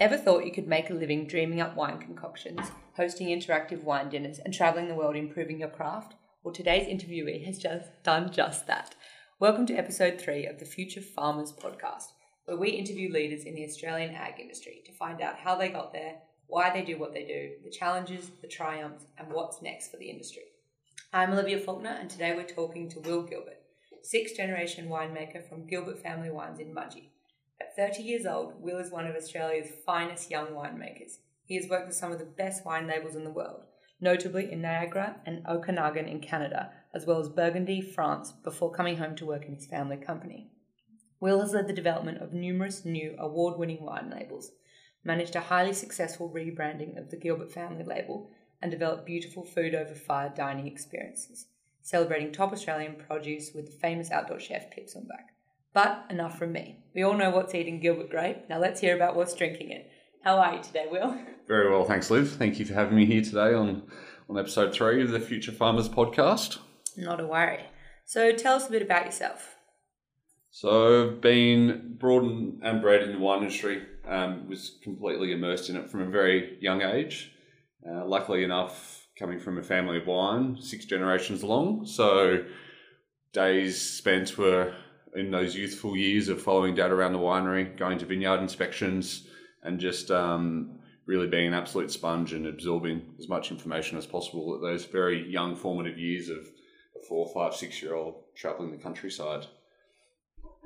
Ever thought you could make a living dreaming up wine concoctions, hosting interactive wine dinners, and traveling the world improving your craft? Well, today's interviewee has just done just that. Welcome to episode three of the Future Farmers podcast, where we interview leaders in the Australian ag industry to find out how they got there, why they do what they do, the challenges, the triumphs, and what's next for the industry. I'm Olivia Faulkner, and today we're talking to Will Gilbert, sixth generation winemaker from Gilbert Family Wines in Mudgee. At 30 years old, Will is one of Australia's finest young winemakers. He has worked with some of the best wine labels in the world, notably in Niagara and Okanagan in Canada, as well as Burgundy, France, before coming home to work in his family company. Will has led the development of numerous new award winning wine labels, managed a highly successful rebranding of the Gilbert family label, and developed beautiful food over fire dining experiences, celebrating top Australian produce with the famous outdoor chef Pip Zumback. But enough from me. We all know what's eating Gilbert grape. Now let's hear about what's drinking it. How are you today, Will? Very well, thanks, Liv. Thank you for having me here today on, on episode three of the Future Farmers podcast. Not a worry. So tell us a bit about yourself. So I've been brought and bred in the wine industry, um, was completely immersed in it from a very young age. Uh, luckily enough, coming from a family of wine, six generations long, so days spent were in those youthful years of following dad around the winery, going to vineyard inspections, and just um, really being an absolute sponge and absorbing as much information as possible at those very young formative years of a four, five, six year old traveling the countryside.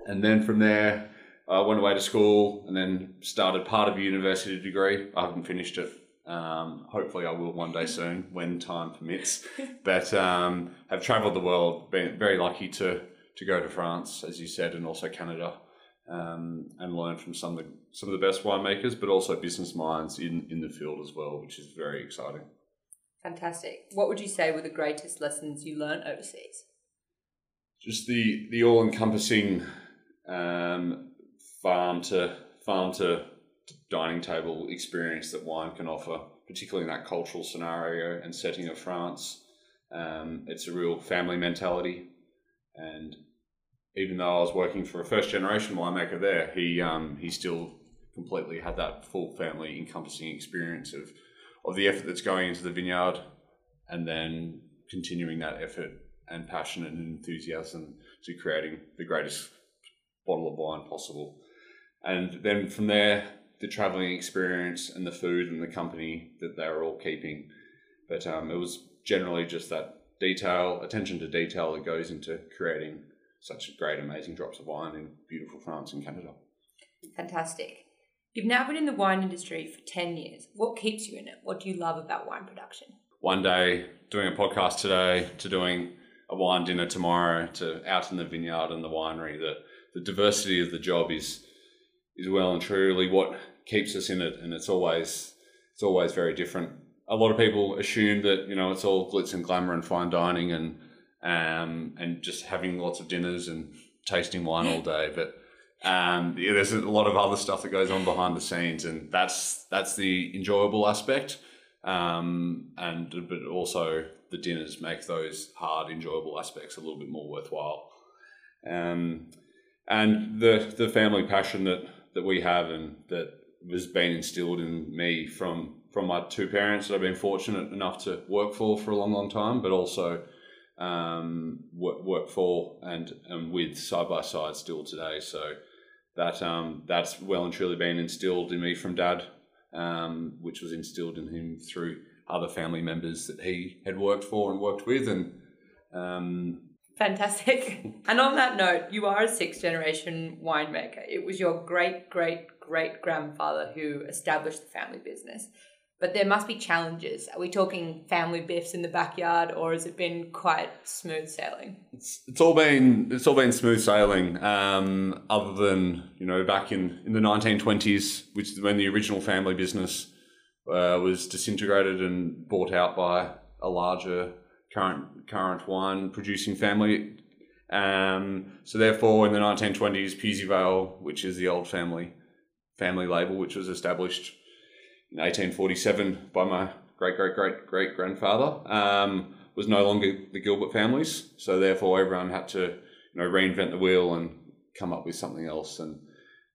And then from there, I went away to school and then started part of a university degree. I haven't finished it. Um, hopefully, I will one day soon when time permits. but um, have travelled the world, been very lucky to to go to France, as you said, and also Canada, um, and learn from some of the some of the best winemakers, but also business minds in in the field as well, which is very exciting. Fantastic. What would you say were the greatest lessons you learned overseas? Just the the all encompassing um, farm to farm to dining table experience that wine can offer, particularly in that cultural scenario and setting of France. Um, it's a real family mentality, and even though I was working for a first generation winemaker there, he um, he still completely had that full family encompassing experience of of the effort that's going into the vineyard, and then continuing that effort and passion and enthusiasm to creating the greatest bottle of wine possible. And then from there, the traveling experience and the food and the company that they were all keeping. But um, it was generally just that detail, attention to detail that goes into creating such great, amazing drops of wine in beautiful France and Canada. Fantastic. You've now been in the wine industry for 10 years. What keeps you in it? What do you love about wine production? One day, doing a podcast today, to doing a wine dinner tomorrow, to out in the vineyard and the winery, the, the diversity of the job is is well and truly what keeps us in it, and it's always it's always very different a lot of people assume that you know it's all glitz and glamour and fine dining and um, and just having lots of dinners and tasting wine all day. But um, yeah, there's a lot of other stuff that goes on behind the scenes, and that's that's the enjoyable aspect. Um, and but also the dinners make those hard, enjoyable aspects a little bit more worthwhile. Um, and the the family passion that that we have and that has been instilled in me from from my two parents that I've been fortunate enough to work for for a long, long time, but also um, work, work for and, and with side by side still today. So that um, that's well and truly been instilled in me from dad, um, which was instilled in him through other family members that he had worked for and worked with, and um, Fantastic. and on that note, you are a sixth generation winemaker. It was your great great great grandfather who established the family business but there must be challenges. Are we talking family biffs in the backyard, or has it been quite smooth sailing? It's, it's all been it's all been smooth sailing. Um, other than you know back in, in the nineteen twenties, which when the original family business uh, was disintegrated and bought out by a larger current current wine producing family. Um, so therefore, in the nineteen twenties, Pewsey Vale, which is the old family family label, which was established in 1847 by my great great great great grandfather um, was no longer the Gilbert families. So therefore, everyone had to you know reinvent the wheel and come up with something else. And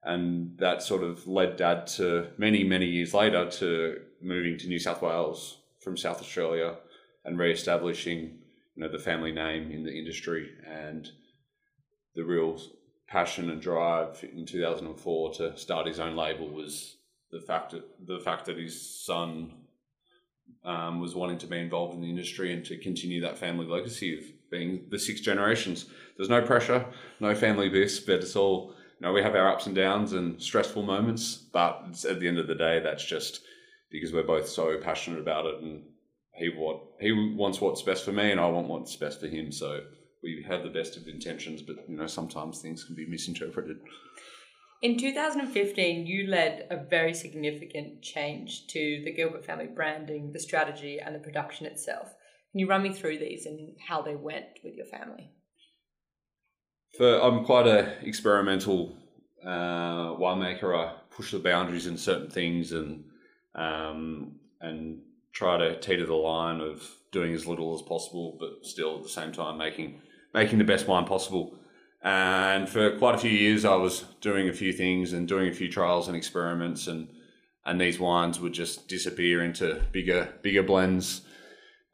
and that sort of led Dad to many many years later to moving to New South Wales from South Australia and re-establishing you know the family name in the industry and the real passion and drive in 2004 to start his own label was the fact that the fact that his son um, was wanting to be involved in the industry and to continue that family legacy of being the six generations. There's no pressure, no family bliss, but it's all you know. We have our ups and downs and stressful moments, but at the end of the day, that's just because we're both so passionate about it, and he what he wants what's best for me, and I want what's best for him. So we have the best of intentions, but you know sometimes things can be misinterpreted. In 2015, you led a very significant change to the Gilbert family branding, the strategy, and the production itself. Can you run me through these and how they went with your family? For I'm quite an experimental uh, winemaker. I push the boundaries in certain things and um, and try to teeter the line of doing as little as possible, but still at the same time making making the best wine possible. And for quite a few years, I was doing a few things and doing a few trials and experiments, and and these wines would just disappear into bigger bigger blends.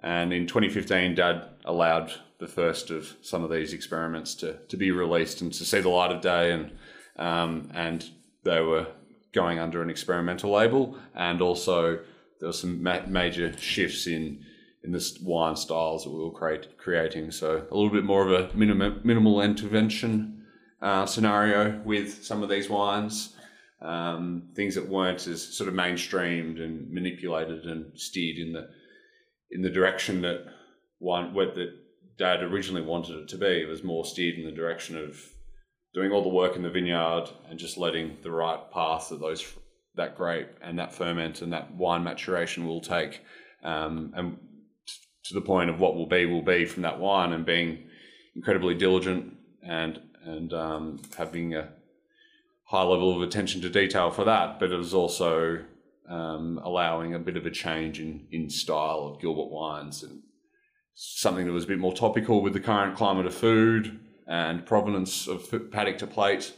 And in 2015, Dad allowed the first of some of these experiments to to be released and to see the light of day, and um, and they were going under an experimental label, and also there were some ma- major shifts in in the wine styles that we were create, creating. So a little bit more of a minimal, minimal intervention uh, scenario with some of these wines. Um, things that weren't as sort of mainstreamed and manipulated and steered in the in the direction that one what that Dad originally wanted it to be. It was more steered in the direction of doing all the work in the vineyard and just letting the right path that those that grape and that ferment and that wine maturation will take. Um, and to the point of what will be will be from that wine and being incredibly diligent and and um, having a high level of attention to detail for that, but it was also um, allowing a bit of a change in in style of Gilbert wines and something that was a bit more topical with the current climate of food and provenance of paddock to plate,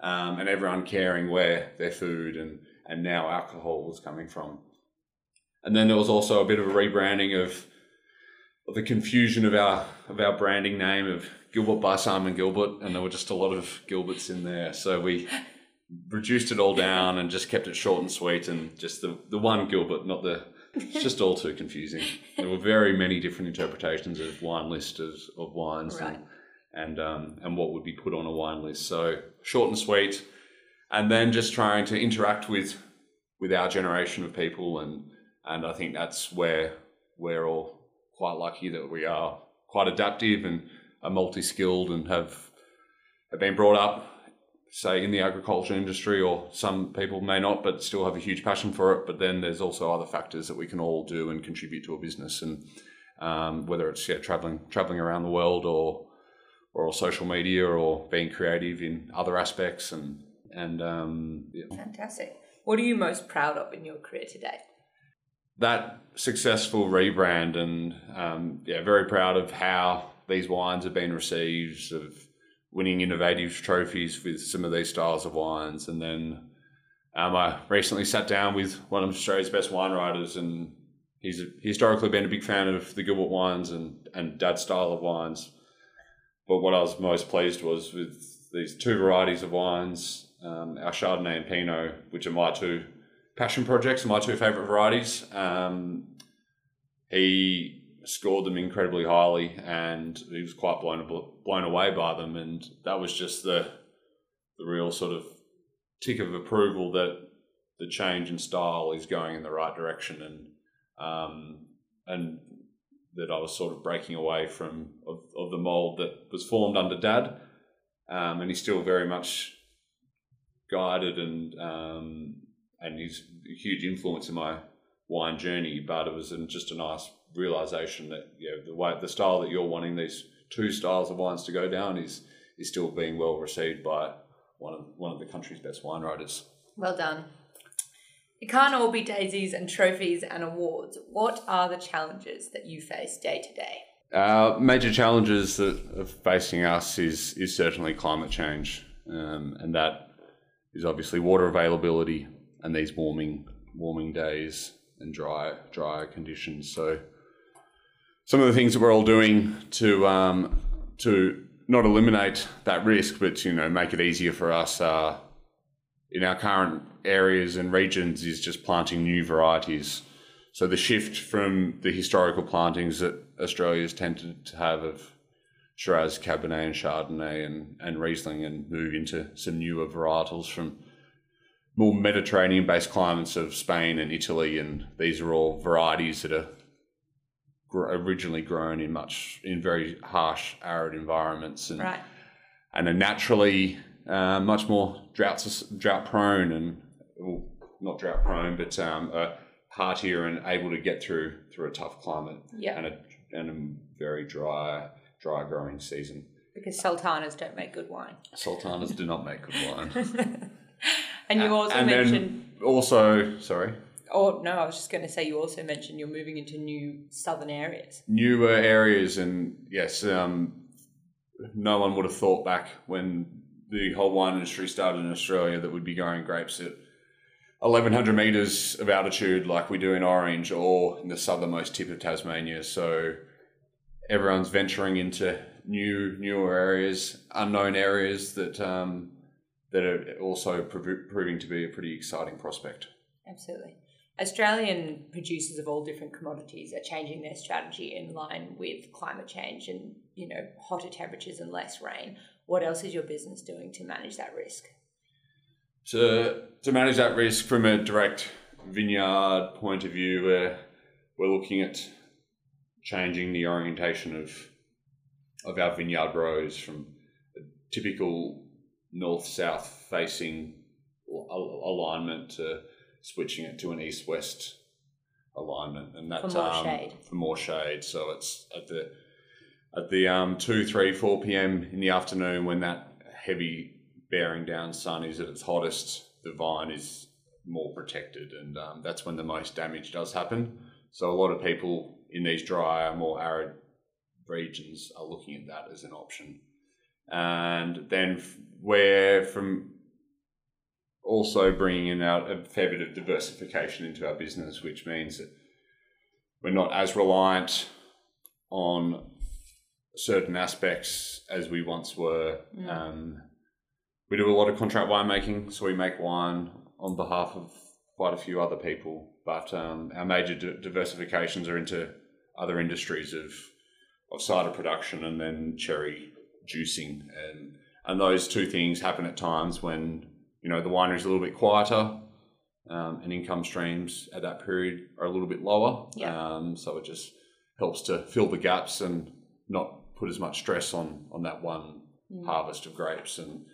um, and everyone caring where their food and and now alcohol was coming from. And then there was also a bit of a rebranding of of the confusion of our of our branding name of Gilbert by Simon Gilbert, and there were just a lot of Gilberts in there. So we reduced it all down and just kept it short and sweet, and just the the one Gilbert, not the. It's just all too confusing. There were very many different interpretations of wine list of, of wines right. and and um, and what would be put on a wine list. So short and sweet, and then just trying to interact with with our generation of people, and and I think that's where we're all quite lucky that we are quite adaptive and are multi-skilled and have, have been brought up say in the agriculture industry or some people may not but still have a huge passion for it. But then there's also other factors that we can all do and contribute to a business. And um, whether it's yeah, traveling traveling around the world or or social media or being creative in other aspects and and um, yeah. fantastic. What are you most proud of in your career today that successful rebrand and um, yeah, very proud of how these wines have been received, of winning innovative trophies with some of these styles of wines. And then um, I recently sat down with one of Australia's best wine writers, and he's historically been a big fan of the Gilbert wines and, and style of wines. But what I was most pleased was with these two varieties of wines, um, our Chardonnay and Pinot, which are my two passion projects, my two favorite varieties. Um, he scored them incredibly highly, and he was quite blown blown away by them. And that was just the the real sort of tick of approval that the change in style is going in the right direction, and um, and that I was sort of breaking away from of, of the mold that was formed under Dad, um, and he's still very much guided and um, and he's a huge influence in my wine journey. But it was just a nice realization that you know, the way the style that you're wanting these two styles of wines to go down is is still being well received by one of one of the country's best wine writers. Well done. It can't all be daisies and trophies and awards. What are the challenges that you face day to day? Uh, major challenges that are facing us is is certainly climate change, um, and that is obviously water availability and these warming warming days and dry drier conditions. So some of the things that we're all doing to um, to not eliminate that risk, but you know make it easier for us uh, in our current areas and regions is just planting new varieties. So the shift from the historical plantings that Australia's tended to have of Shiraz, Cabernet, and Chardonnay, and, and Riesling, and move into some newer varietals from more Mediterranean-based climates of Spain and Italy, and these are all varieties that are originally grown in much in very harsh, arid environments, and Right. and are naturally uh, much more drought drought prone and well, not drought prone, but um, uh, hardier and able to get through through a tough climate Yeah. and a and a very dry dry growing season. Because sultanas don't make good wine. Sultanas do not make good wine. And you also and mentioned, also, sorry, oh no, I was just going to say you also mentioned you're moving into new southern areas. newer areas, and yes, um, no one would have thought back when the whole wine industry started in Australia that we'd be growing grapes at 1100 meters of altitude like we do in Orange or in the southernmost tip of Tasmania. So everyone's venturing into new, newer areas, unknown areas that um, that are also proving to be a pretty exciting prospect. Absolutely. Australian producers of all different commodities are changing their strategy in line with climate change and, you know, hotter temperatures and less rain. What else is your business doing to manage that risk? to to manage that risk from a direct vineyard point of view, we're we're looking at changing the orientation of of our vineyard rows from a typical north south facing alignment to switching it to an east west alignment, and that For more um, shade. for more shade. So it's at the at the um, two, three, four p.m. in the afternoon when that heavy bearing down sun is at its hottest, the vine is more protected, and um, that's when the most damage does happen. So a lot of people in these drier, more arid regions are looking at that as an option, and then we're from also bringing in out a fair bit of diversification into our business, which means that we're not as reliant on certain aspects as we once were. Mm. Um, we do a lot of contract winemaking, so we make wine on behalf of quite a few other people. But um, our major di- diversifications are into other industries of of cider production and then cherry juicing, and and those two things happen at times when you know the winery is a little bit quieter. Um, and income streams at that period are a little bit lower. Yeah. Um, so it just helps to fill the gaps and not put as much stress on on that one Mm. harvest of grapes and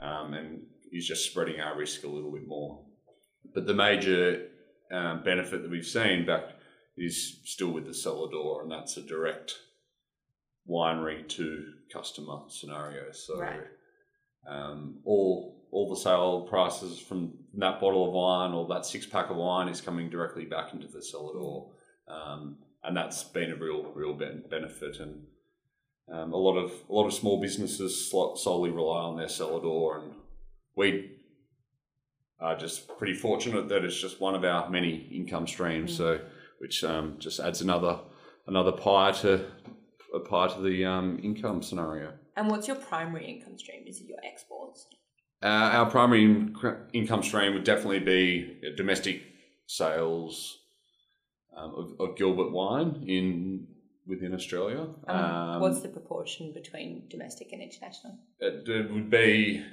um, and is just spreading our risk a little bit more. But the major um, benefit that we've seen back is still with the cellar door, and that's a direct winery to customer scenario. So Right. um, all all the sale prices from that bottle of wine or that six pack of wine is coming directly back into the cellar door, um, and that's been a real real ben- benefit. And um, a lot of a lot of small businesses solely rely on their cellar door, and we are just pretty fortunate that it's just one of our many income streams. Mm. So, which um, just adds another another pie to a pie to the um, income scenario. And what's your primary income stream? Is it your exports? Uh, our primary in- income stream would definitely be domestic sales um, of, of Gilbert wine in within Australia. Um, Um, what's the proportion between domestic and international? it, it would be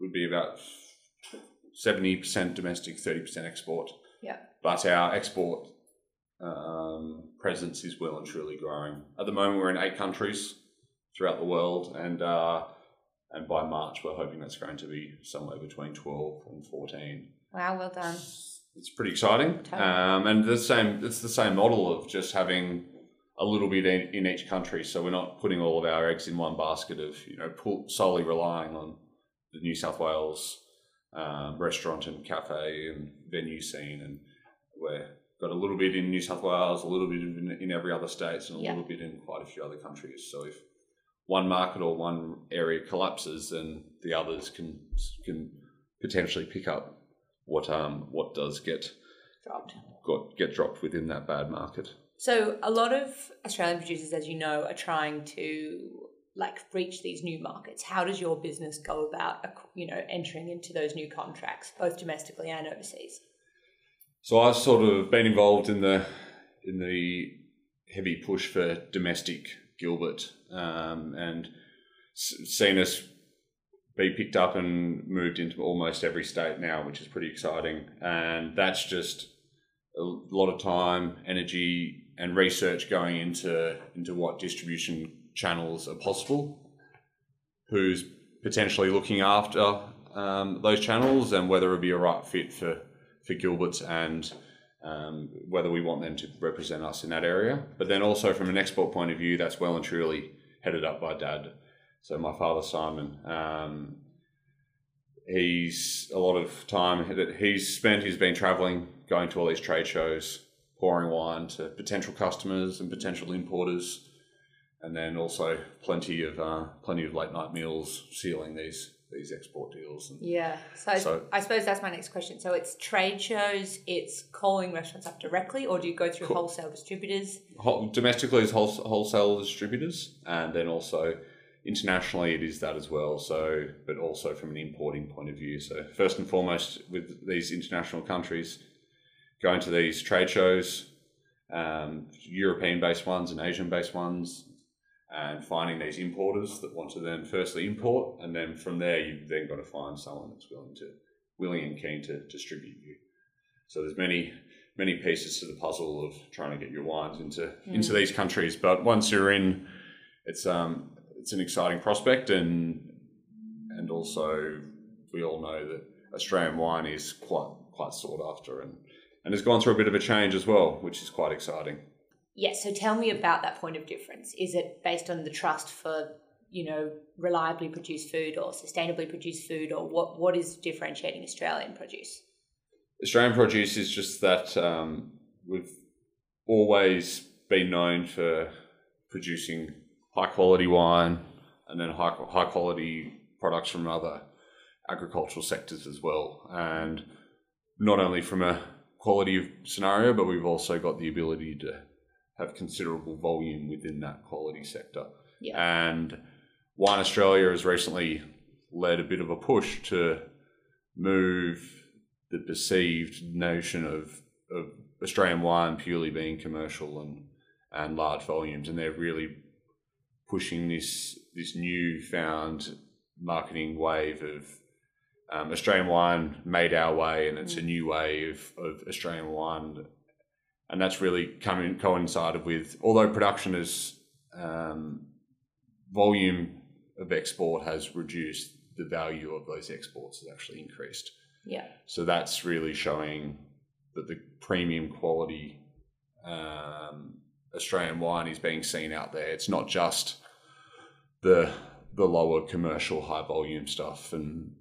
would be about seventy percent domestic, thirty percent export. Yeah. But our export um, presence is well and truly growing. At the moment, we're in eight countries throughout the world, and uh, and by March, we're hoping that's going to be somewhere between twelve and fourteen. Wow, well done. It's pretty exciting, Totally. um, and the same. It's the same model of just having a little bit in, in each country, so we're not putting all of our eggs in one basket of you know pull, solely relying on the New South Wales um, restaurant and cafe and venue scene, and we're got a little bit in New South Wales, a little bit in, in every other states, and a Yeah. little bit in quite a few other countries. So if one market or one area collapses, then the others can can potentially pick up what um what does get Dropped. got get dropped within that bad market. So a lot of Australian producers, as you know, are trying to like reach these new markets. How does your business go about, you know, entering into those new contracts, both domestically and overseas? So I've sort of been involved in the in the heavy push for domestic Gilbert um, and seen us be picked up and moved into almost every state now, which is pretty exciting. And that's just a lot of time, energy, and research going into into what distribution channels are possible, who's potentially looking after um, those channels, and whether it would be a right fit for for Gilbert's and um, whether we want them to represent us in that area. But then also from an export point of view, that's well and truly headed up by Dad. So my father Simon, um, he's a lot of time that he's spent. He's been traveling, going to all these trade shows, pouring wine to potential customers and potential importers, and then also plenty of uh, plenty of late night meals sealing these these export deals. And yeah, so, so, I suppose that's my next question. So it's trade shows, it's calling restaurants up directly, or do you go through cool. wholesale distributors? Domestically, is wholesale distributors, and then also internationally it is that as well so but also from an importing point of view so first and foremost with these international countries going to these trade shows um, european based ones and asian based ones and finding these importers that want to then firstly import and then from there you've then got to find someone that's willing to willing and keen to distribute you so there's many many pieces to the puzzle of trying to get your wines into mm. into these countries but once you're in it's um it's an exciting prospect, and and also we all know that Australian wine is quite quite sought after, and and has gone through a bit of a change as well, which is quite exciting. Yes. So tell me about that point of difference. Is it based on the trust for you know reliably produced food or sustainably produced food, or what what is differentiating Australian produce? Australian produce is just that um, we've always been known for producing high quality wine, and then high, high quality products from other agricultural sectors as well. And not only from a quality scenario, but we've also got the ability to have considerable volume within that quality sector. Yeah. And Wine Australia has recently led a bit of a push to move the perceived notion of, of Australian wine purely being commercial and, and large volumes. And they're really pushing this this newfound marketing wave of um, Australian wine made our way, and it's mm. a new way of, of Australian wine, and that's really coming coincided with although production is um, volume of export has reduced, the value of those exports has actually increased. Yeah. So that's really showing that the premium quality um, Australian wine is being seen out there. It's not just the the lower commercial high volume stuff and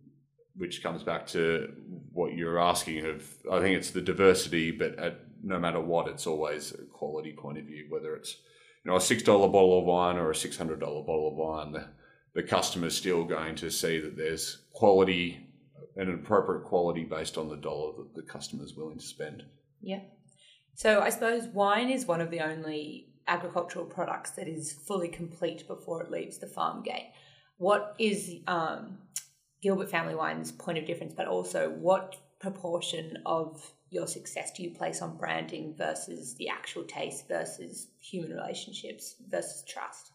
which comes back to what you're asking of I think it's the diversity but at no matter what it's always a quality point of view whether it's you know a $6 bottle of wine or a $600 bottle of wine the, the customer's still going to see that there's quality an appropriate quality based on the dollar that the customer is willing to spend yeah so I suppose wine is one of the only agricultural products that is fully complete before it leaves the farm gate. What is um, Gilbert Family Wine's point of difference, but also what proportion of your success do you place on branding versus the actual taste versus human relationships versus trust?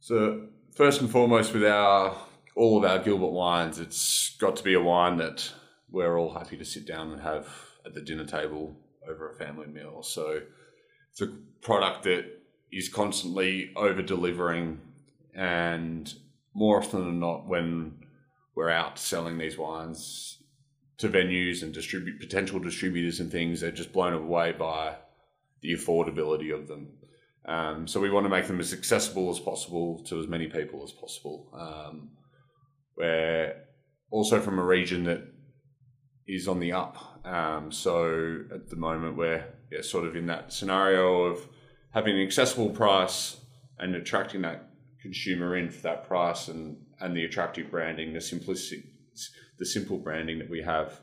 So first and foremost, with our all of our Gilbert wines, it's got to be a wine that we're all happy to sit down and have at the dinner table over a family meal. So it's a product that is constantly over delivering and more often than not when we're out selling these wines to venues and distribute potential distributors and things they're just blown away by the affordability of them. Um, so we want to make them as accessible as possible to as many people as possible. Um, we're also from a region that is on the up. Um, so at the moment we're yeah, sort of in that scenario of having an accessible price and attracting that consumer in for that price and, and the attractive branding, the simplicity, the simple branding that we have,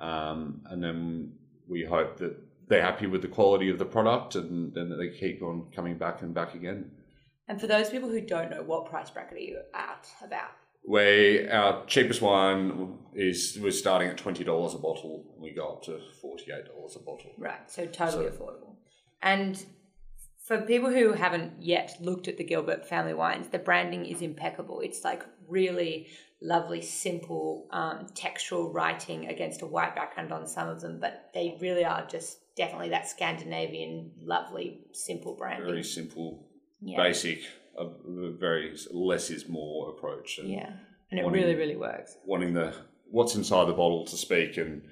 um, and then we hope that they're happy with the quality of the product and then that they keep on coming back and back again. And for those people who don't know, what price bracket are you at about? We our cheapest wine is was starting at twenty dollars a bottle, and we go up to forty eight dollars a bottle. Right, so totally So- affordable. And for people who haven't yet looked at the Gilbert family wines, the branding is impeccable. It's like really lovely, simple um, textual writing against a white background on some of them, but they really are just definitely that Scandinavian, lovely, simple branding. Very simple, yeah. basic, a very less is more approach, and yeah, and it Wanting- really, really works. wanting the what's inside the bottle to speak, and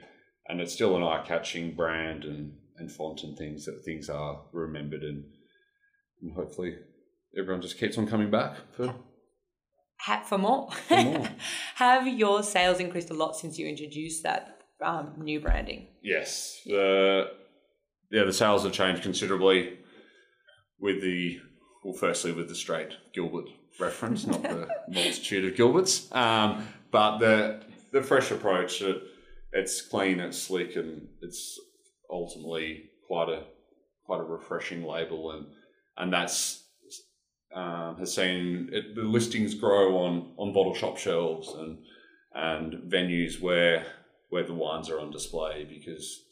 and it's still an eye catching brand and and font and things that things are remembered and, and hopefully everyone just keeps on coming back for Ha- for more. For more. Have your sales increased a lot since you introduced that um, new branding? Yes, the yeah the sales have changed considerably with the well, firstly with the straight Gilbert reference, not the multitude of Gilberts, um, but the the fresh approach. It, it's clean, it's slick, and it's ultimately quite a quite a refreshing label, and and that's. Um, has seen it, the listings grow on, on bottle shop shelves and and venues where where the wines are on display because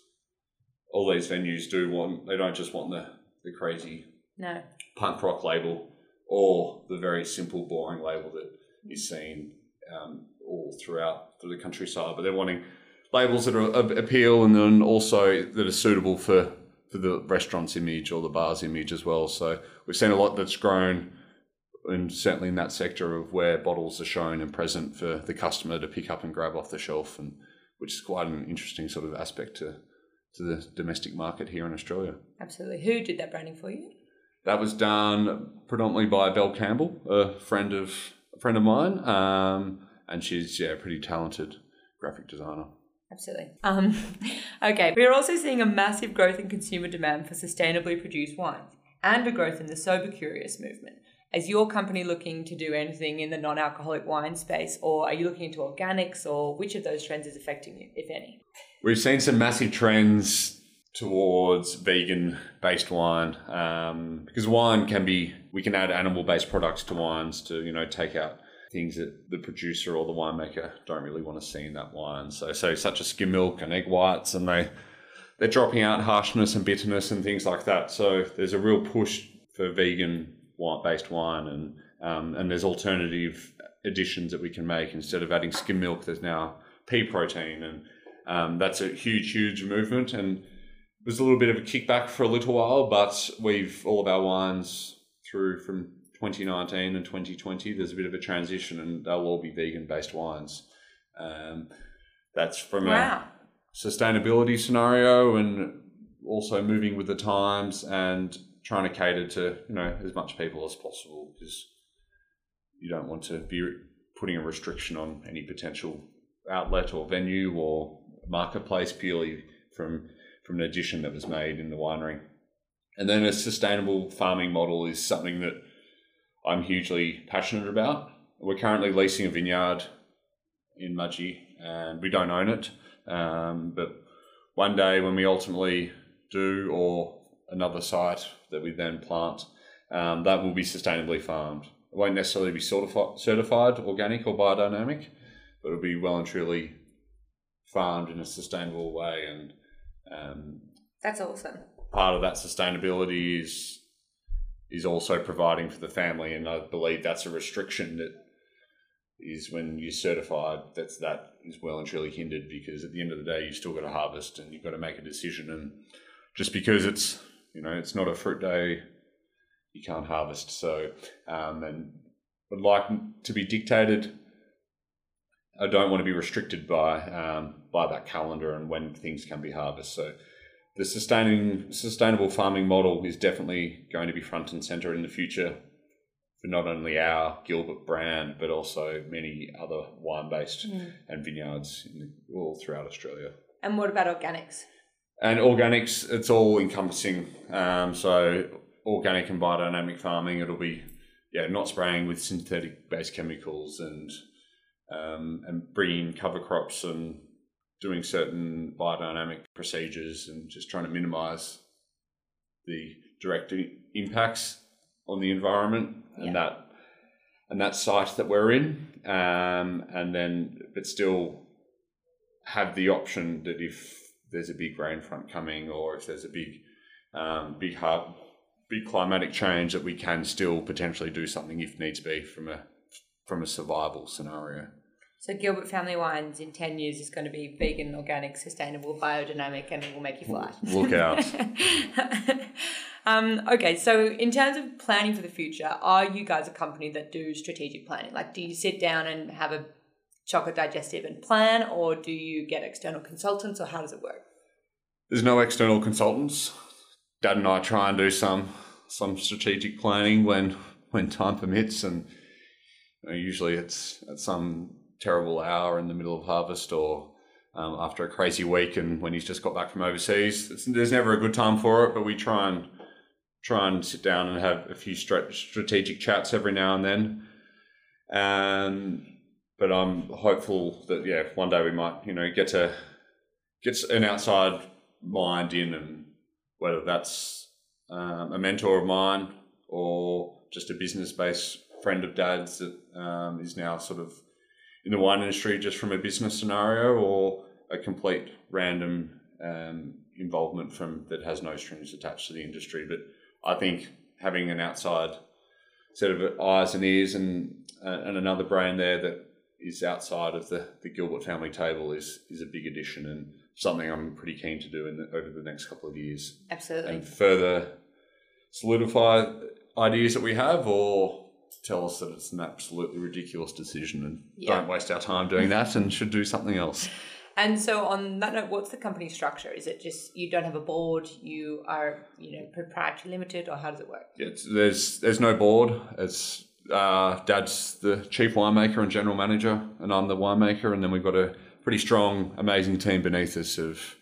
all these venues do want they don't just want the, the crazy No. punk rock label or the very simple boring label that is seen um, all throughout through the countryside but they're wanting labels that are, appeal and then also that are suitable for for the restaurant's image or the bar's image as well so we've seen a lot that's grown and certainly in that sector of where bottles are shown and present for the customer to pick up and grab off the shelf and which is quite an interesting sort of aspect to to the domestic market here in Australia. Absolutely. Who did that branding for you? That was done predominantly by Belle Campbell, a friend of a friend of mine, um, and she's yeah, a pretty talented graphic designer. Absolutely. Um, okay, we're also seeing a massive growth in consumer demand for sustainably produced wines and a growth in the sober curious movement. Is your company looking to do anything in the non alcoholic wine space, or are you looking into organics, or which of those trends is affecting you, if any? We've seen some massive trends towards vegan based wine um, because wine can be we can add animal based products to wines to you know take out things that the producer or the winemaker don't really want to see in that wine. So so such as skim milk and egg whites and they they're dropping out harshness and bitterness and things like that. So there's a real push for vegan wine based wine and um, and there's alternative additions that we can make. Instead of adding skim milk there's now pea protein and um, that's a huge, huge movement, and there's a little bit of a kickback for a little while, but we've all of our wines through from 2019 and 2020. There's a bit of a transition, and they'll all be vegan-based wines. Um, that's from Wow. a sustainability scenario, and also moving with the times and trying to cater to you know as much people as possible because you don't want to be putting a restriction on any potential outlet or venue or marketplace purely from from an addition that was made in the winery. And then a sustainable farming model is something that I'm hugely passionate about. We're currently leasing a vineyard in Mudgee and we don't own it. Um, but one day when we ultimately do, or another site that we then plant, um, that will be sustainably farmed. It won't necessarily be certifi- certified organic or biodynamic, but it'll be well and truly farmed in a sustainable way. And um, That's awesome. part of that sustainability is is also providing for the family, and I believe that's a restriction that is when you're certified. That's that is well and truly hindered because at the end of the day, you've still got to harvest and you've got to make a decision. And just because it's you know it's not a fruit day, you can't harvest. So um, and would like to be dictated. I don't want to be restricted by um, by that calendar and when things can be harvested. So the sustaining sustainable farming model is definitely going to be front and center in the future for not only our Gilbert brand but also many other wine based and vineyards in, all throughout Australia. And what about organics? And organics, it's all encompassing. Um, so organic and biodynamic farming, it'll be yeah not spraying with synthetic based chemicals and um, and bringing cover crops and doing certain biodynamic procedures and just trying to minimize the direct impacts on the environment and that and that site that we're in um, and then but still have the option that if there's a big rain front coming or if there's a big um, big hard, big climatic change that we can still potentially do something if needs be from a from a survival scenario. So Gilbert Family Wines in 10 years is going to be vegan, organic, sustainable, biodynamic, and it will make you fly. Look out. um, okay, so in terms of planning for the future, are you guys a company that do strategic planning? Like, do you sit down and have a chocolate digestive and plan, or do you get external consultants, or how does it work? There's no external consultants. Dad and I try and do some some strategic planning when when time permits, and you know, usually it's at some terrible hour in the middle of harvest or um, after a crazy week, and when he's just got back from overseas. It's, there's never a good time for it, but we try and try and sit down and have a few stra- strategic chats every now and then. Um, but I'm hopeful that yeah, one day we might you know get to get an outside mind in, and whether that's um, a mentor of mine or just a business based friend of dad's that um, is now sort of in the wine industry just from a business scenario or a complete random um, involvement from that has no strings attached to the industry. But I think having an outside set of eyes and ears and uh, and another brain there that is outside of the, the Gilbert family table is is a big addition and something I'm pretty keen to do in the, over the next couple of years Absolutely. and further solidify ideas that we have or tell us that it's an absolutely ridiculous decision and Yeah. don't waste our time doing that and should do something else. And so, on that note, what's the company structure? Is it just you don't have a board, you are, you know, proprietary limited, or how does it work? It's, there's there's no board. It's uh, Dad's the chief winemaker and general manager, and I'm the winemaker, and then we've got a pretty strong, amazing team beneath us of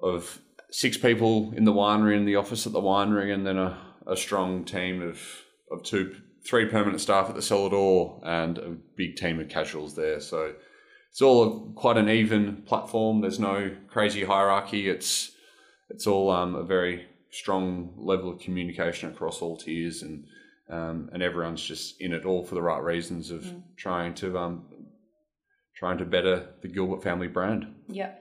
of six people in the winery and the office at the winery, and then a, a strong team of of two, three permanent staff at the cellar door, and a big team of casuals there. So it's all a, quite an even platform. There's no crazy hierarchy. It's it's all um, a very strong level of communication across all tiers, and um, and everyone's just in it all for the right reasons of trying to um, trying to better the Gilbert family brand. Yeah.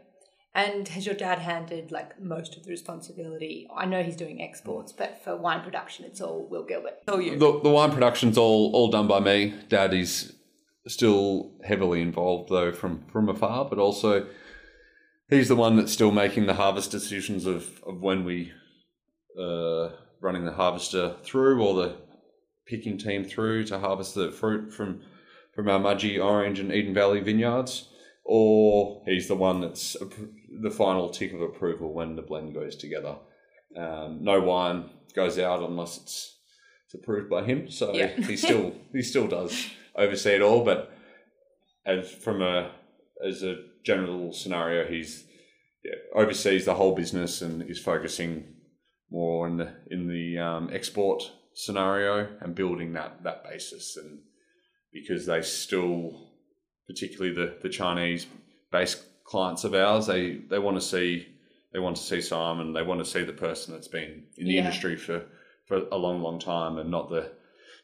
And has your dad handed like most of the responsibility? I know he's doing exports, but for wine production, it's all Will Gilbert. It's all you. The, the wine production's all all done by me. Dad is still heavily involved though from from afar, but also he's the one that's still making the harvest decisions of of when we uh, running the harvester through or the picking team through to harvest the fruit from from our Mudgee, Orange, and Eden Valley vineyards, or he's the one that's appro- the final tick of approval when the blend goes together. Um, no wine goes out unless it's it's approved by him. So Yeah. he still he still does oversee it all, but as from a as a general scenario, he's yeah, oversees the whole business and is focusing more in the in the um, export scenario and building that that basis and because they still particularly the the Chinese based clients of ours they they want to see they want to see Simon they want to see the person that's been in the Yeah. industry for for a long long time and not the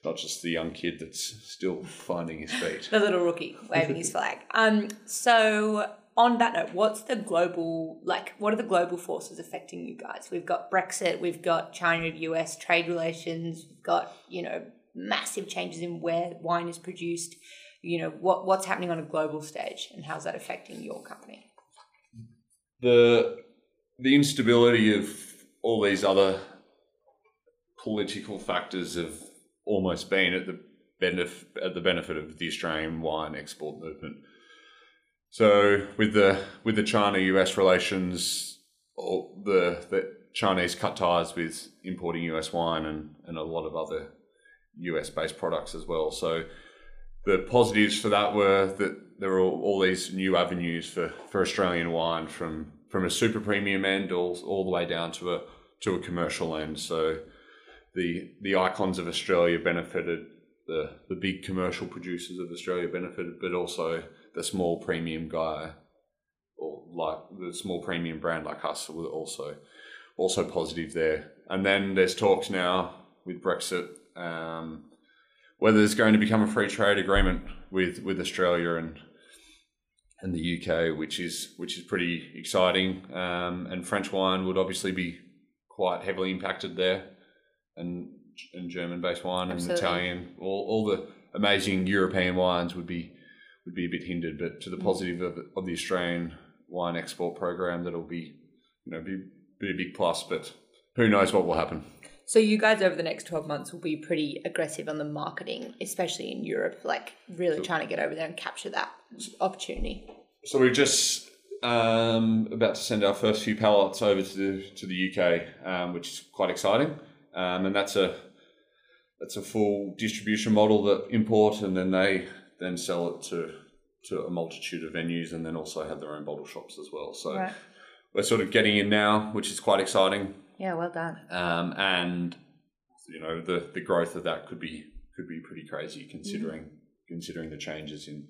not just the young kid that's still finding his feet The little rookie waving his flag. Um, so on that note, what's the global like? What are the global forces affecting you guys? We've got Brexit, we've got China-U.S. trade relations, we've got you know massive changes in where wine is produced. You know what what's happening on a global stage, and how's that affecting your company? the the instability of all these other political factors have almost been at the benefit at the benefit of the Australian wine export movement. So with the with the China US relations, the the Chinese cut ties with importing US wine and, and a lot of other US based products as well. So the positives for that were that there were all, these new avenues for, for Australian wine from from a super premium end all, all the way down to a to a commercial end. So the the icons of Australia benefited the the big commercial producers of Australia benefited, but also the small premium guy or like the small premium brand like us were also also positive there. And then there's talks now with Brexit um, whether there's going to become a free trade agreement with with Australia and and the UK, which is which is pretty exciting. Um, and French wine would obviously be quite heavily impacted there, and and German based wine Absolutely. and Italian, all, all the amazing European wines would be would be a bit hindered. But to the mm. positive of, of the Australian wine export program, that'll be you know be, be a big plus. But who knows what will happen. So you guys over the next 12 months will be pretty aggressive on the marketing, especially in Europe, like really so, trying to get over there and capture that opportunity. So we're just um, about to send our first few pallets over to the, to the UK, um, which is quite exciting. Um, and that's a that's a full distribution model that import and then they then sell it to to a multitude of venues and then also have their own bottle shops as well. So right. we're sort of getting in now, which is quite exciting. Yeah, well done. Um, and you know the the growth of that could be could be pretty crazy considering mm. considering the changes in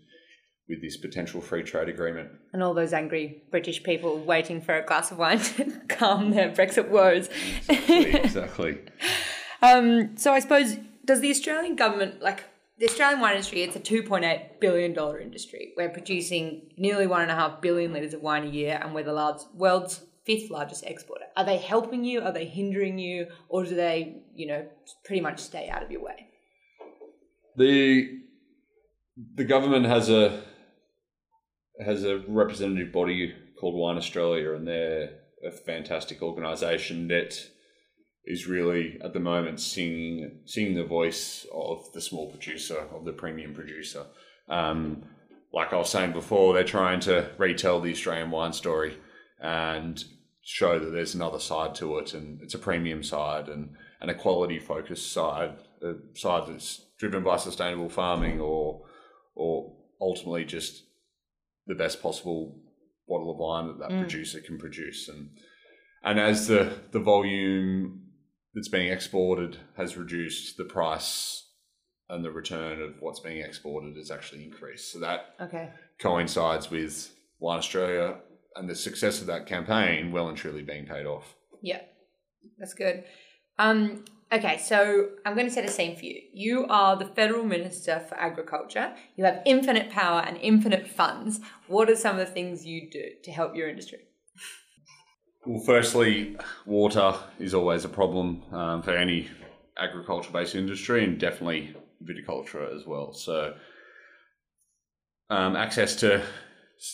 with this potential free trade agreement. And all those angry British people waiting for a glass of wine to calm their Brexit woes. Exactly. exactly. um, so I suppose does the Australian government like the Australian wine industry? It's a two point eight billion dollar industry. We're producing nearly one and a half billion liters of wine a year, and we're the world's fifth largest exporter. Are they helping you? Are they hindering you? Or do they, you know, pretty much stay out of your way? The the government has a has a representative body called Wine Australia, and they're a fantastic organisation that is really at the moment singing singing the voice of the small producer, of the premium producer. Um, like I was saying before, they're trying to retell the Australian wine story and show that there's another side to it and it's a premium side and, and a quality focused side, a side that's driven by sustainable farming or or ultimately just the best possible bottle of wine that that mm. producer can produce. And and as the the volume that's being exported has reduced the price and the return of what's being exported has actually increased. So that okay. coincides with wine australia and the success of that campaign well and truly being paid off. Yeah, that's good. Um, okay, so I'm going to set a scene for you. You are the federal minister for agriculture. You have infinite power and infinite funds. What are some of the things you do to help your industry? Well, firstly, water is always a problem um, for any agriculture-based industry, and definitely viticulture as well. So, um, access to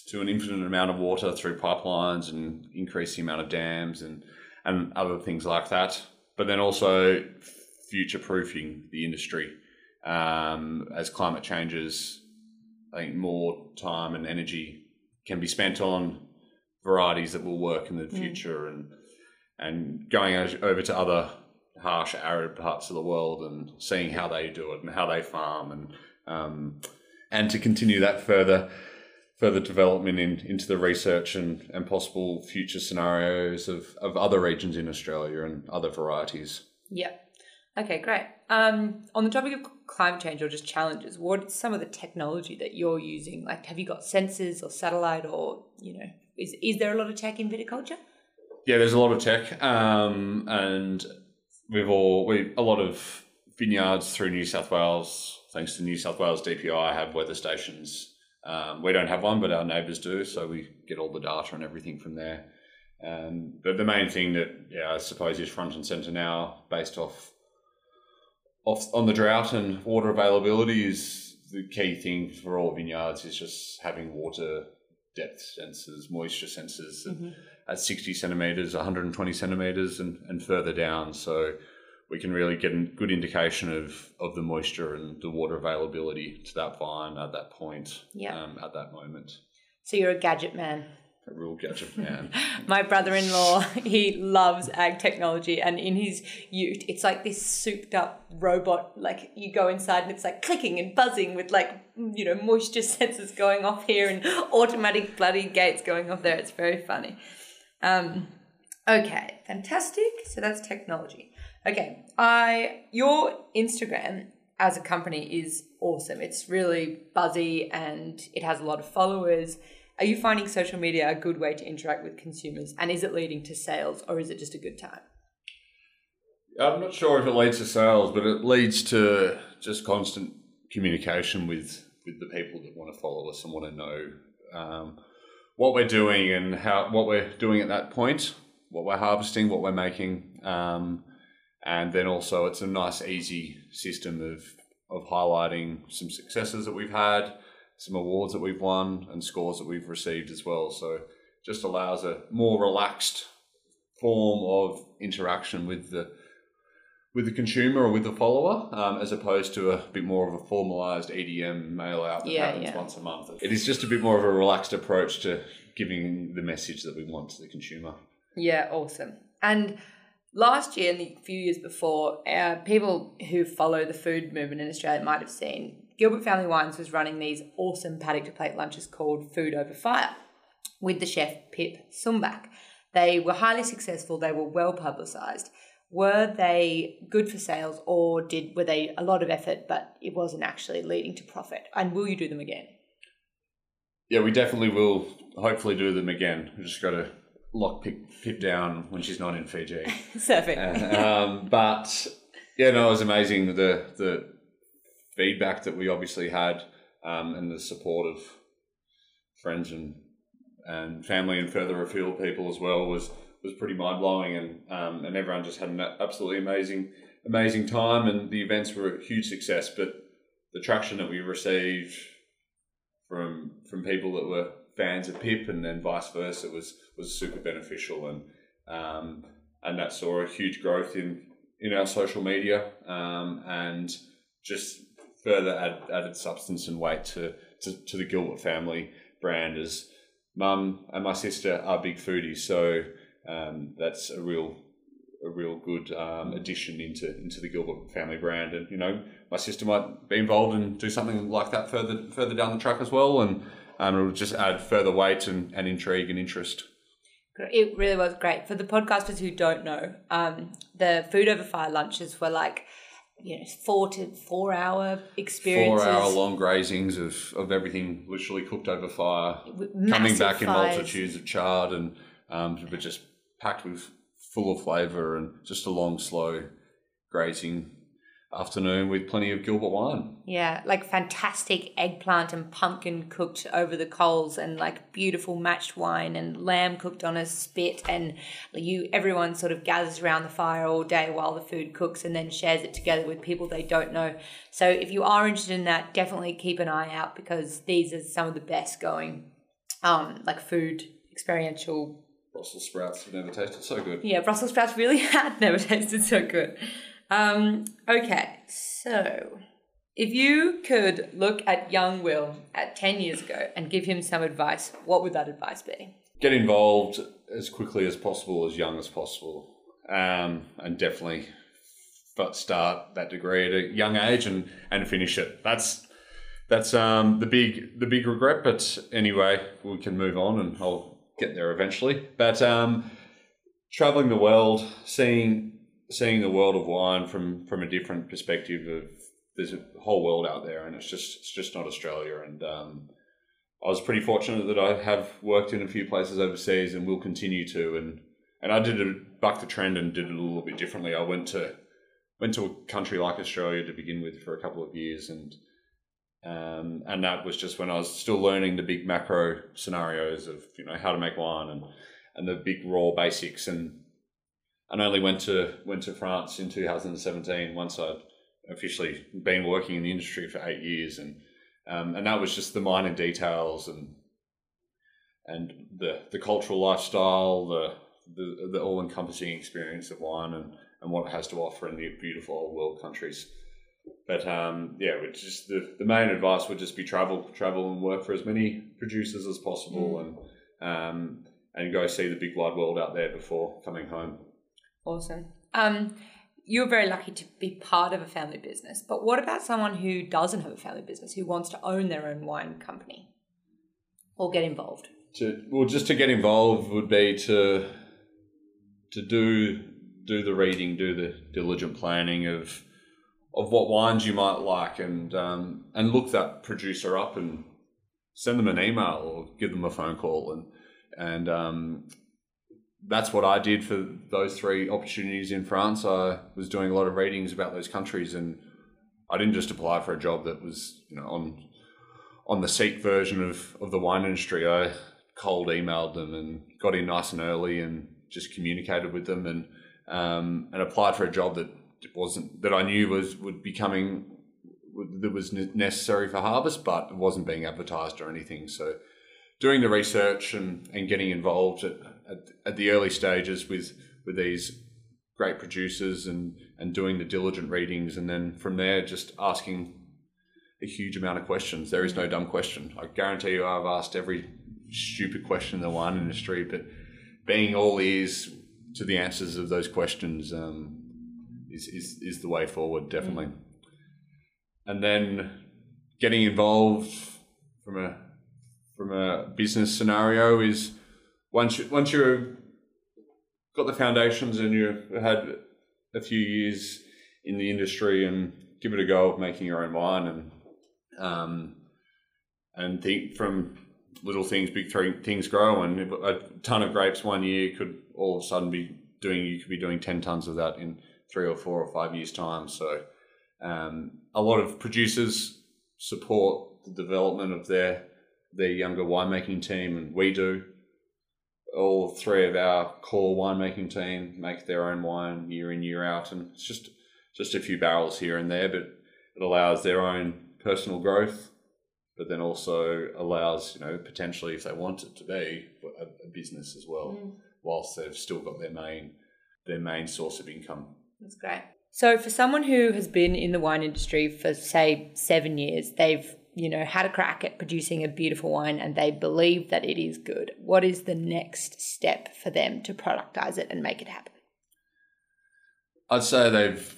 to an infinite amount of water through pipelines and increase the amount of dams and and other things like that. But then also future proofing the industry um, as climate changes. I think more time and energy can be spent on varieties that will work in the mm. future mm. and and going over to other harsh arid parts of the world and seeing how they do it and how they farm and um, and to continue that further further development in, into the research and, and possible future scenarios of, of other regions in Australia and other varieties. Yeah. Okay, great. Um, on the topic of climate change or just challenges, what's some of the technology that you're using? Like, have you got sensors or satellite, or you know, is is there a lot of tech in viticulture? Yeah, there's a lot of tech, um, and we've all we a lot of vineyards through New South Wales, thanks to New South Wales DPI, have weather stations um, we don't have one, but our neighbours do, so we get all the data and everything from there. Um, but the main thing that, yeah, I suppose is front and centre now, based off, off on the drought and water availability, is the key thing for all vineyards is just having water depth sensors, moisture sensors mm-hmm. at 60 centimetres, 120 centimetres, and, and further down. So we can really get a good indication of, of the moisture and the water availability to that vine at that point, yeah. um, at that moment. So you're a gadget man. A real gadget man. My brother-in-law, he loves ag technology, and in his ute, it's like this souped-up robot. Like you go inside, and it's like clicking and buzzing with like you know moisture sensors going off here and automatic bloody gates going off there. It's very funny. Um, okay, fantastic. So that's technology. Okay, I your Instagram as a company is awesome. It's really buzzy and it has a lot of followers. Are you finding social media a good way to interact with consumers? And is it leading to sales or is it just a good time? I'm not sure if it leads to sales, but it leads to just constant communication with with the people that want to follow us and want to know um, what we're doing and how what we're doing at that point, what we're harvesting, what we're making, um, and then also it's a nice, easy system of of highlighting some successes that we've had, some awards that we've won, and scores that we've received as well. So just allows a more relaxed form of interaction with the with the consumer or with the follower, um, as opposed to a bit more of a formalized EDM mail out that Yeah, happens yeah. once a month. It is just a bit more of a relaxed approach to giving the message that we want to the consumer. Yeah, awesome. And last year and the few years before, uh, people who follow the food movement in Australia might have seen Gilbert Family Wines was running these awesome paddock to plate lunches called Food Over Fire with the chef Pip Sumbach. They were highly successful. They were well publicised. Were they good for sales, or did were they a lot of effort, but it wasn't actually leading to profit? And will you do them again? Yeah, we definitely will. Hopefully, do them again. We just got to lock Pip, Pip down when she's not in Fiji. Surfing. um, but yeah, no, it was amazing the the feedback that we obviously had um, and the support of friends and and family and further afield people as well was was pretty mind blowing and um, and everyone just had an absolutely amazing amazing time and the events were a huge success. But the traction that we received from from people that were fans of Pip and then vice versa was was super beneficial. And um, and that saw a huge growth in in our social media um, and just further add, added substance and weight to, to, to the Gilbert family brand. As mum and my sister are big foodies so um, that's a real a real good um, addition into into the Gilbert family brand. And you know my sister might be involved and do something like that further further down the track as well. And um, it'll just add further weight and, and intrigue and interest It really was great. For the podcasters who don't know, um, the food over fire lunches were like, you know, four to four hour experiences. four hour long grazings of, of everything literally cooked over fire, with coming massive back in multitudes of chard and um, but just packed with full of flavour and just a long, slow grazing afternoon with plenty of Gilbert wine. Yeah, like fantastic eggplant and pumpkin cooked over the coals, and like beautiful matched wine and lamb cooked on a spit, and you everyone sort of gathers around the fire all day while the food cooks, and then shares it together with people they don't know. So if you are interested in that, definitely keep an eye out because these are some of the best going, um, like food experiential Brussels sprouts have never tasted so good. yeah, Brussels sprouts really had never tasted so good. Um, okay, so if you could look at young Will at 10 years ago and give him some advice, what would that advice be? Get involved as quickly as possible, as young as possible, um, and definitely but start that degree at a young age and, and finish it. That's that's um, the big the big regret. But anyway, we can move on, and I'll get there eventually. But um, traveling the world, seeing seeing the world of wine from from a different perspective of there's a whole world out there, and it's just it's just not Australia. And um, I was pretty fortunate that I have worked in a few places overseas, and will continue to. And and I did a buck the trend and did it a little bit differently. I went to went to a country like Australia to begin with for a couple of years, and um, and that was just when I was still learning the big macro scenarios of you know how to make wine and and the big raw basics and and only went to went to France in 2017 once I'd officially been working in the industry for eight years. And um, and that was just the minor details and and the the cultural lifestyle the the, the all encompassing experience of wine and, and what it has to offer in the beautiful old world countries. But um, yeah, it's just the, the main advice would just be travel, travel and work for as many producers as possible, and um, and go see the big wide world out there before coming home. Awesome. Um, you're very lucky to be part of a family business, but what about someone who doesn't have a family business, who wants to own their own wine company or get involved? To well, just to get involved would be to to do do the reading, do the diligent planning of of what wines you might like, and um, and look that producer up and send them an email or give them a phone call, and and um, that's what I did for those three opportunities in France. I was doing a lot of readings about those countries, and I didn't just apply for a job that was you know on on the Seek version of, of the wine industry. I cold emailed them and got in nice and early and just communicated with them and um, and applied for a job that wasn't that I knew was would be coming that was necessary for harvest, but it wasn't being advertised or anything. So doing the research and, and getting involved at, at the early stages with with these great producers and and doing the diligent readings and then from there just asking a huge amount of questions. There is no dumb question. I guarantee you I've asked every stupid question in the wine industry, but being all ears to the answers of those questions um, is, is is the way forward, definitely. Mm. And then getting involved from a from a business scenario is once you, once you've got the foundations and you've had a few years in the industry and give it a go of making your own wine and um, and think from little things, big things grow, and a ton of grapes one year could all of a sudden be doing. You could be doing ten tons of that in three or four or five years' time. So, um, a lot of producers support the development of their their younger winemaking team, and we do. All three of our core winemaking team make their own wine year in year out, and it's just just a few barrels here and there, but it allows their own personal growth but then also allows you know potentially if they want it to be a, a business as well, mm. whilst they've still got their main their main source of income. That's great. So for someone who has been in the wine industry for say seven years, they've you know had a crack at producing a beautiful wine and they believe that it is good. What is the next step for them to productize it and make it happen? I'd say they've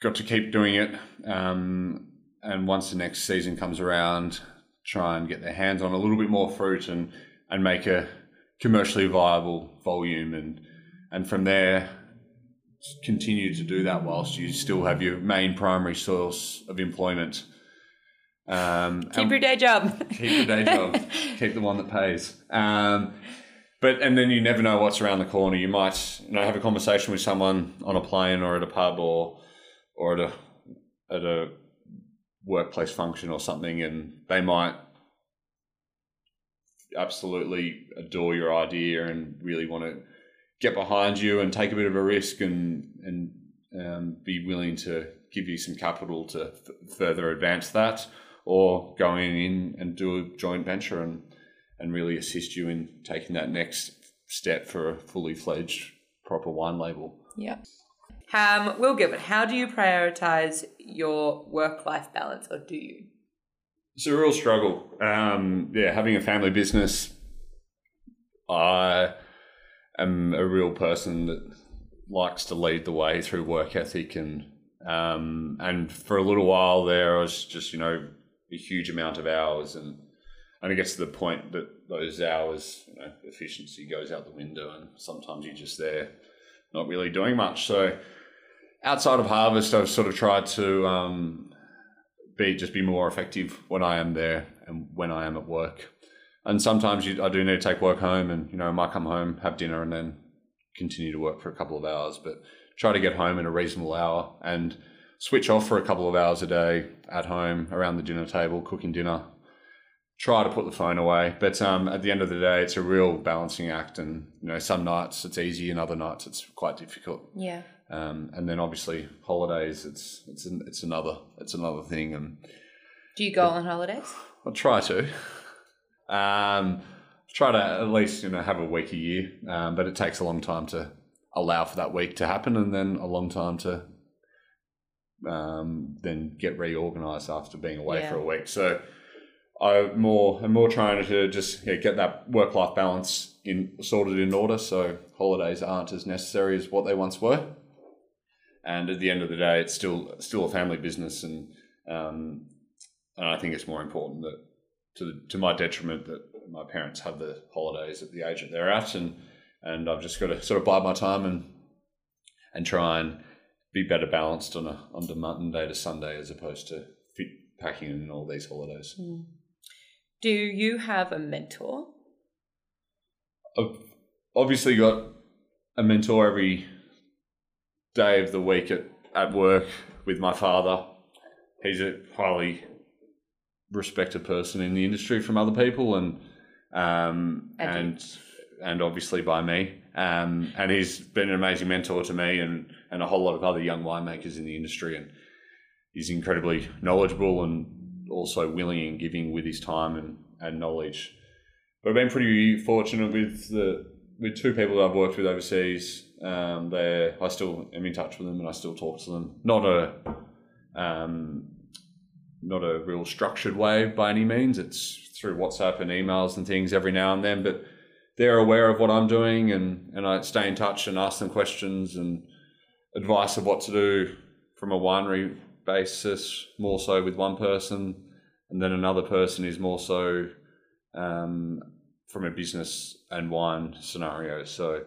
got to keep doing it. Um, and once the next season comes around, try and get their hands on a little bit more fruit and and make a commercially viable volume and and from there continue to do that whilst you still have your main primary source of employment. Um, keep your day job. keep your day job. keep the one that pays. Um, but and then you never know what's around the corner. You might you know have a conversation with someone on a plane or at a pub or or at a at a workplace function or something, and they might absolutely adore your idea and really want to get behind you and take a bit of a risk and and um, be willing to give you some capital to f- further advance that, or going in and do a joint venture and and really assist you in taking that next step for a fully fledged proper wine label. Yeah. Um, Will Gilbert, how do you prioritize your work life balance, or do you? It's a real struggle. Um, yeah, having a family business, I am a real person that likes to lead the way through work ethic and um, and for a little while there, I was just you know a huge amount of hours and and it gets to the point that those hours you know, efficiency goes out the window and sometimes you're just there not really doing much. So outside of harvest, I've sort of tried to um, be just be more effective when I am there and when I am at work. And sometimes you, I do need to take work home, and you know, I might come home, have dinner, and then continue to work for a couple of hours. But try to get home in a reasonable hour and switch off for a couple of hours a day at home around the dinner table, cooking dinner. Try to put the phone away, but um, at the end of the day, it's a real balancing act. And you know, some nights it's easy, and other nights it's quite difficult. Yeah. Um, and then obviously holidays, it's it's an, it's another it's another thing. And do you go on holidays? I try to. Um, try to at least you know have a week a year, um, but it takes a long time to allow for that week to happen, and then a long time to um, then get reorganized after being away yeah. for a week. So I more I'm more trying to just yeah, get that work life balance in sorted in order, so holidays aren't as necessary as what they once were and at the end of the day, it's still still a family business, and um, and I think it's more important that to the, to my detriment that my parents have the holidays at the age that they're at, and and I've just got to sort of bide my time and and try and be better balanced on a on the Monday to Sunday as opposed to fit packing in all these holidays. Do you have a mentor? I've obviously got a mentor every day of the week at, at work with my father. He's a highly respected person in the industry from other people and um, and and obviously by me. Um, and he's been an amazing mentor to me and, and a whole lot of other young winemakers in the industry. And he's incredibly knowledgeable and also willing and giving with his time and, and knowledge. But I've been pretty fortunate with the with two people that I've worked with overseas. Um, they I still am in touch with them and I still talk to them. Not a um, not a real structured way by any means. It's through WhatsApp and emails and things every now and then, but they're aware of what I'm doing and, and I stay in touch and ask them questions and advice of what to do from a winery basis, more so with one person, and then another person is more so um, from a business and wine scenario. So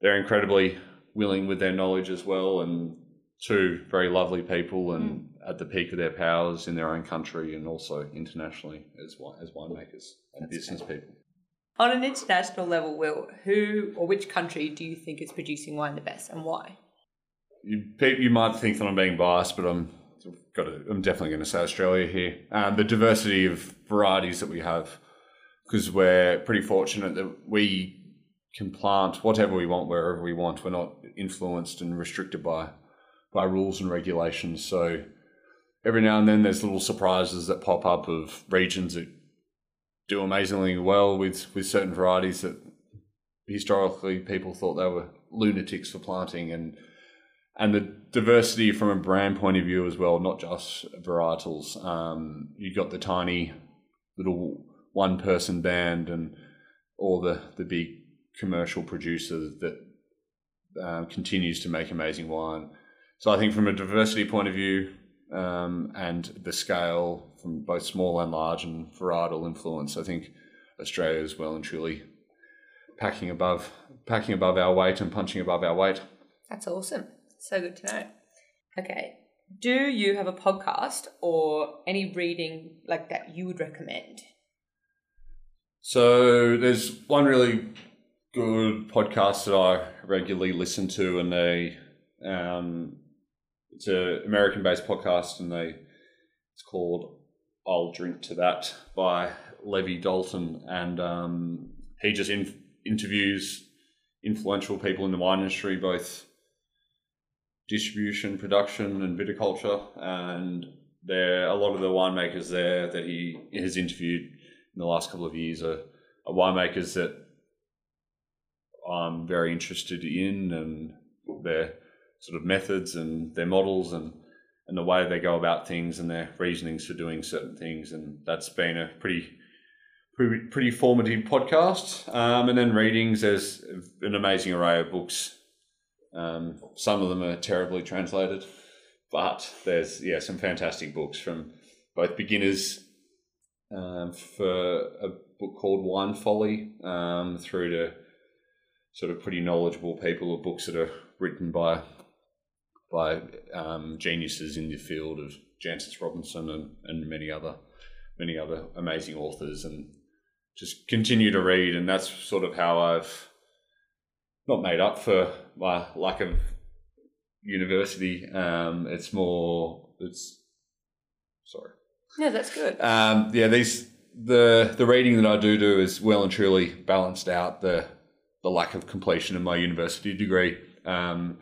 they're incredibly willing with their knowledge as well, and two very lovely people and at the peak of their powers in their own country and also internationally as as winemakers and That's business people. On an international level, Will, who or which country do you think is producing wine the best and why? you, you might think that I'm being biased, but I'm got to, I'm definitely going to say Australia here. Um, the diversity of varieties that we have, because we're pretty fortunate that we can plant whatever we want wherever we want. We're not influenced and restricted by by rules and regulations. So every now and then there's little surprises that pop up of regions that do amazingly well with with certain varieties that historically people thought they were lunatics for planting and and the diversity from a brand point of view as well, not just varietals. Um, you got the tiny little one person band and all the, the big commercial producers that uh, continues to make amazing wine. So I think from a diversity point of view um, and the scale from both small and large and varietal influence, I think Australia is well and truly packing above packing above our weight and punching above our weight. That's awesome. So good to know. Okay. Do you have a podcast or any reading like that you would recommend? So there's one really good podcast that I regularly listen to, and they um, it's an American-based podcast, and they it's called "I'll Drink to That" by Levi Dalton, and um, he just in, interviews influential people in the wine industry, both distribution, production, and viticulture, and there a lot of the winemakers there that he has interviewed in the last couple of years are, are winemakers that I'm very interested in and their sort of methods and their models and, and the way they go about things and their reasonings for doing certain things. And that's been a pretty pretty, pretty formative podcast. Um, and then readings, there's an amazing array of books. Um, some of them are terribly translated, but there's yeah some fantastic books from both beginners um, for a book called Wine Folly um, through to sort of pretty knowledgeable people or books that are written by by um, geniuses in the field of Jancis Robinson and, and many other many other amazing authors and just continue to read and that's sort of how I've not made up for my lack of university. Um, it's more it's sorry. No, that's good. Um, yeah, these the the reading that I do do is well and truly balanced out the the lack of completion of my university degree. Um,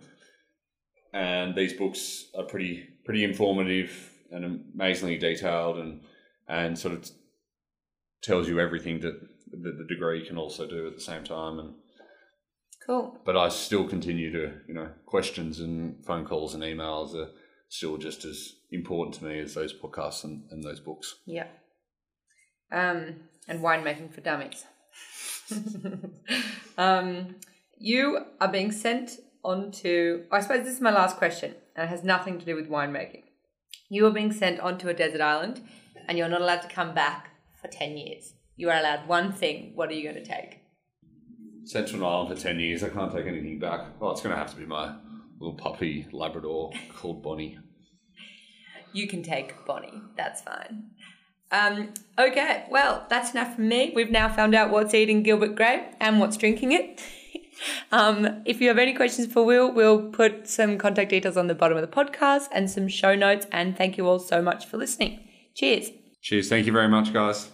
and these books are pretty pretty informative and amazingly detailed and and sort of tells you everything that, that the degree can also do at the same time and Cool. but I still continue to you know questions and phone calls and emails are still just as important to me as those podcasts and, and those books. Yeah. Um, and winemaking for dummies. um, you are being sent onto. I suppose this is my last question, and it has nothing to do with winemaking. You are being sent onto a desert island, and you're not allowed to come back for ten years. You are allowed one thing. What are you going to take? Central Island for ten years. I can't take anything back. Well, it's going to have to be my little puppy Labrador called Bonnie. You can take Bonnie. That's fine. Um, okay, well, that's enough from me. We've now found out what's eating Gilbert Grape and what's drinking it. Um, if you have any questions for Will, we'll put some contact details on the bottom of the podcast and some show notes. And thank you all so much for listening. Cheers. Cheers. Thank you very much, guys.